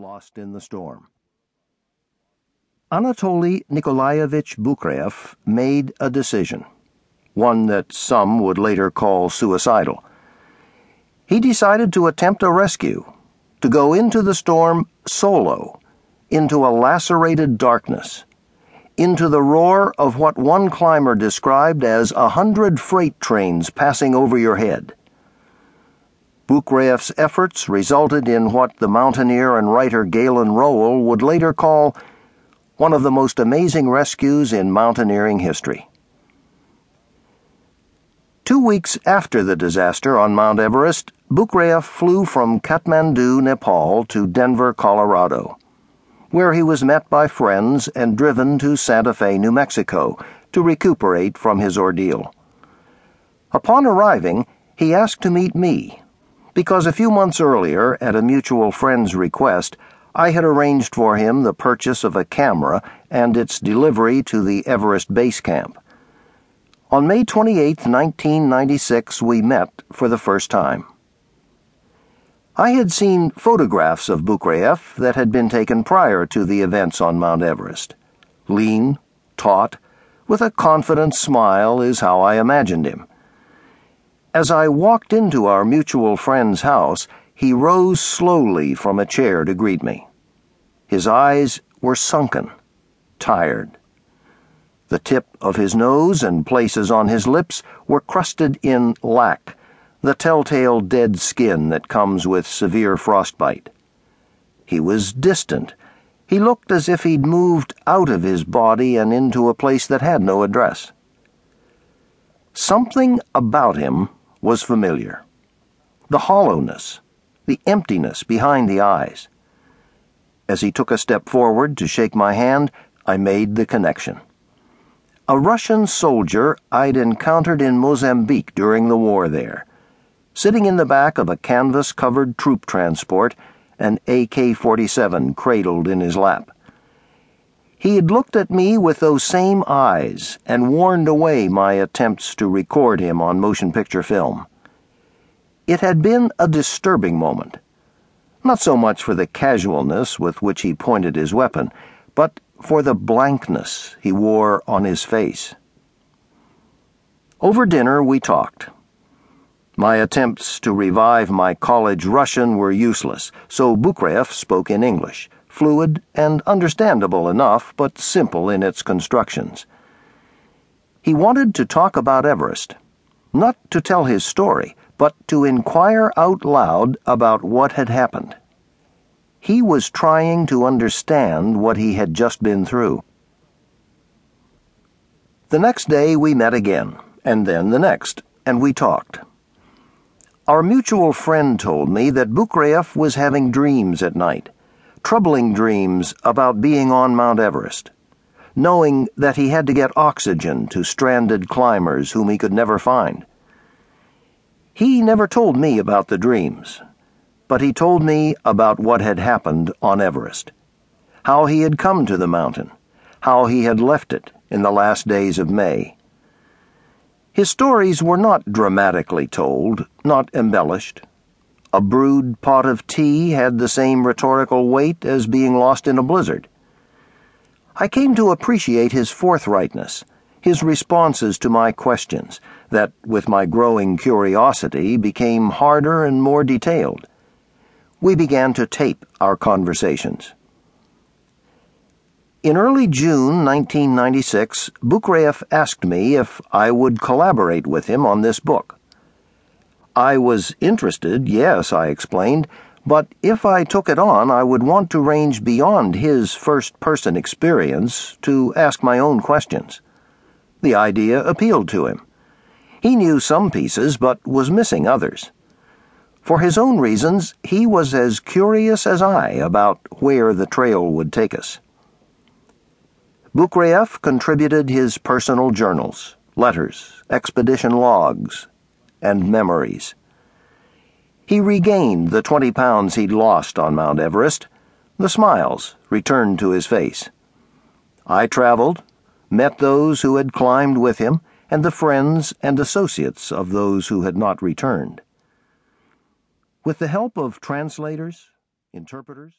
lost in the storm. Anatoli Nikolaevich Boukreev made a decision, one that some would later call suicidal. He decided to attempt a rescue, to go into the storm solo, into a lacerated darkness, into the roar of what one climber described as a hundred freight trains passing over your head. Boukreev's efforts resulted in what the mountaineer and writer Galen Rowell would later call one of the most amazing rescues in mountaineering history. Two weeks after the disaster on Mount Everest, Boukreev flew from Kathmandu, Nepal to Denver, Colorado, where he was met by friends and driven to Santa Fe, New Mexico, to recuperate from his ordeal. Upon arriving, he asked to meet me because a few months earlier, at a mutual friend's request, I had arranged for him the purchase of a camera and its delivery to the Everest Base Camp. On May 28, 1996, we met for the first time. I had seen photographs of Boukreev that had been taken prior to the events on Mount Everest. Lean, taut, with a confident smile is how I imagined him. As I walked into our mutual friend's house, he rose slowly from a chair to greet me. His eyes were sunken, tired. The tip of his nose and places on his lips were crusted in lac, the telltale dead skin that comes with severe frostbite. He was distant. He looked as if he'd moved out of his body and into a place that had no address. Something about him was familiar. The hollowness, the emptiness behind the eyes. As he took a step forward to shake my hand, I made the connection. A Russian soldier I'd encountered in Mozambique during the war there, sitting in the back of a canvas covered troop transport, an AK 47 cradled in his lap. He had looked at me with those same eyes and warned away my attempts to record him on motion picture film. It had been a disturbing moment. Not so much for the casualness with which he pointed his weapon, but for the blankness he wore on his face. Over dinner, we talked. My attempts to revive my college Russian were useless, so Boukreev spoke in English fluid and understandable enough, but simple in its constructions. He wanted to talk about Everest, not to tell his story, but to inquire out loud about what had happened. He was trying to understand what he had just been through. The next day we met again, and then the next, and we talked. Our mutual friend told me that Boukreev was having dreams at night troubling dreams about being on Mount Everest, knowing that he had to get oxygen to stranded climbers whom he could never find. He never told me about the dreams, but he told me about what had happened on Everest, how he had come to the mountain, how he had left it in the last days of May. His stories were not dramatically told, not embellished. A brewed pot of tea had the same rhetorical weight as being lost in a blizzard. I came to appreciate his forthrightness, his responses to my questions, that, with my growing curiosity, became harder and more detailed. We began to tape our conversations. In early June 1996, Boukreev asked me if I would collaborate with him on this book. I was interested, yes, I explained, but if I took it on, I would want to range beyond his first person experience to ask my own questions. The idea appealed to him. He knew some pieces, but was missing others. For his own reasons, he was as curious as I about where the trail would take us. Boukreev contributed his personal journals, letters, expedition logs, and memories. He regained the 20 pounds he'd lost on Mount Everest. The smiles returned to his face. I traveled, met those who had climbed with him, and the friends and associates of those who had not returned. With the help of translators, interpreters,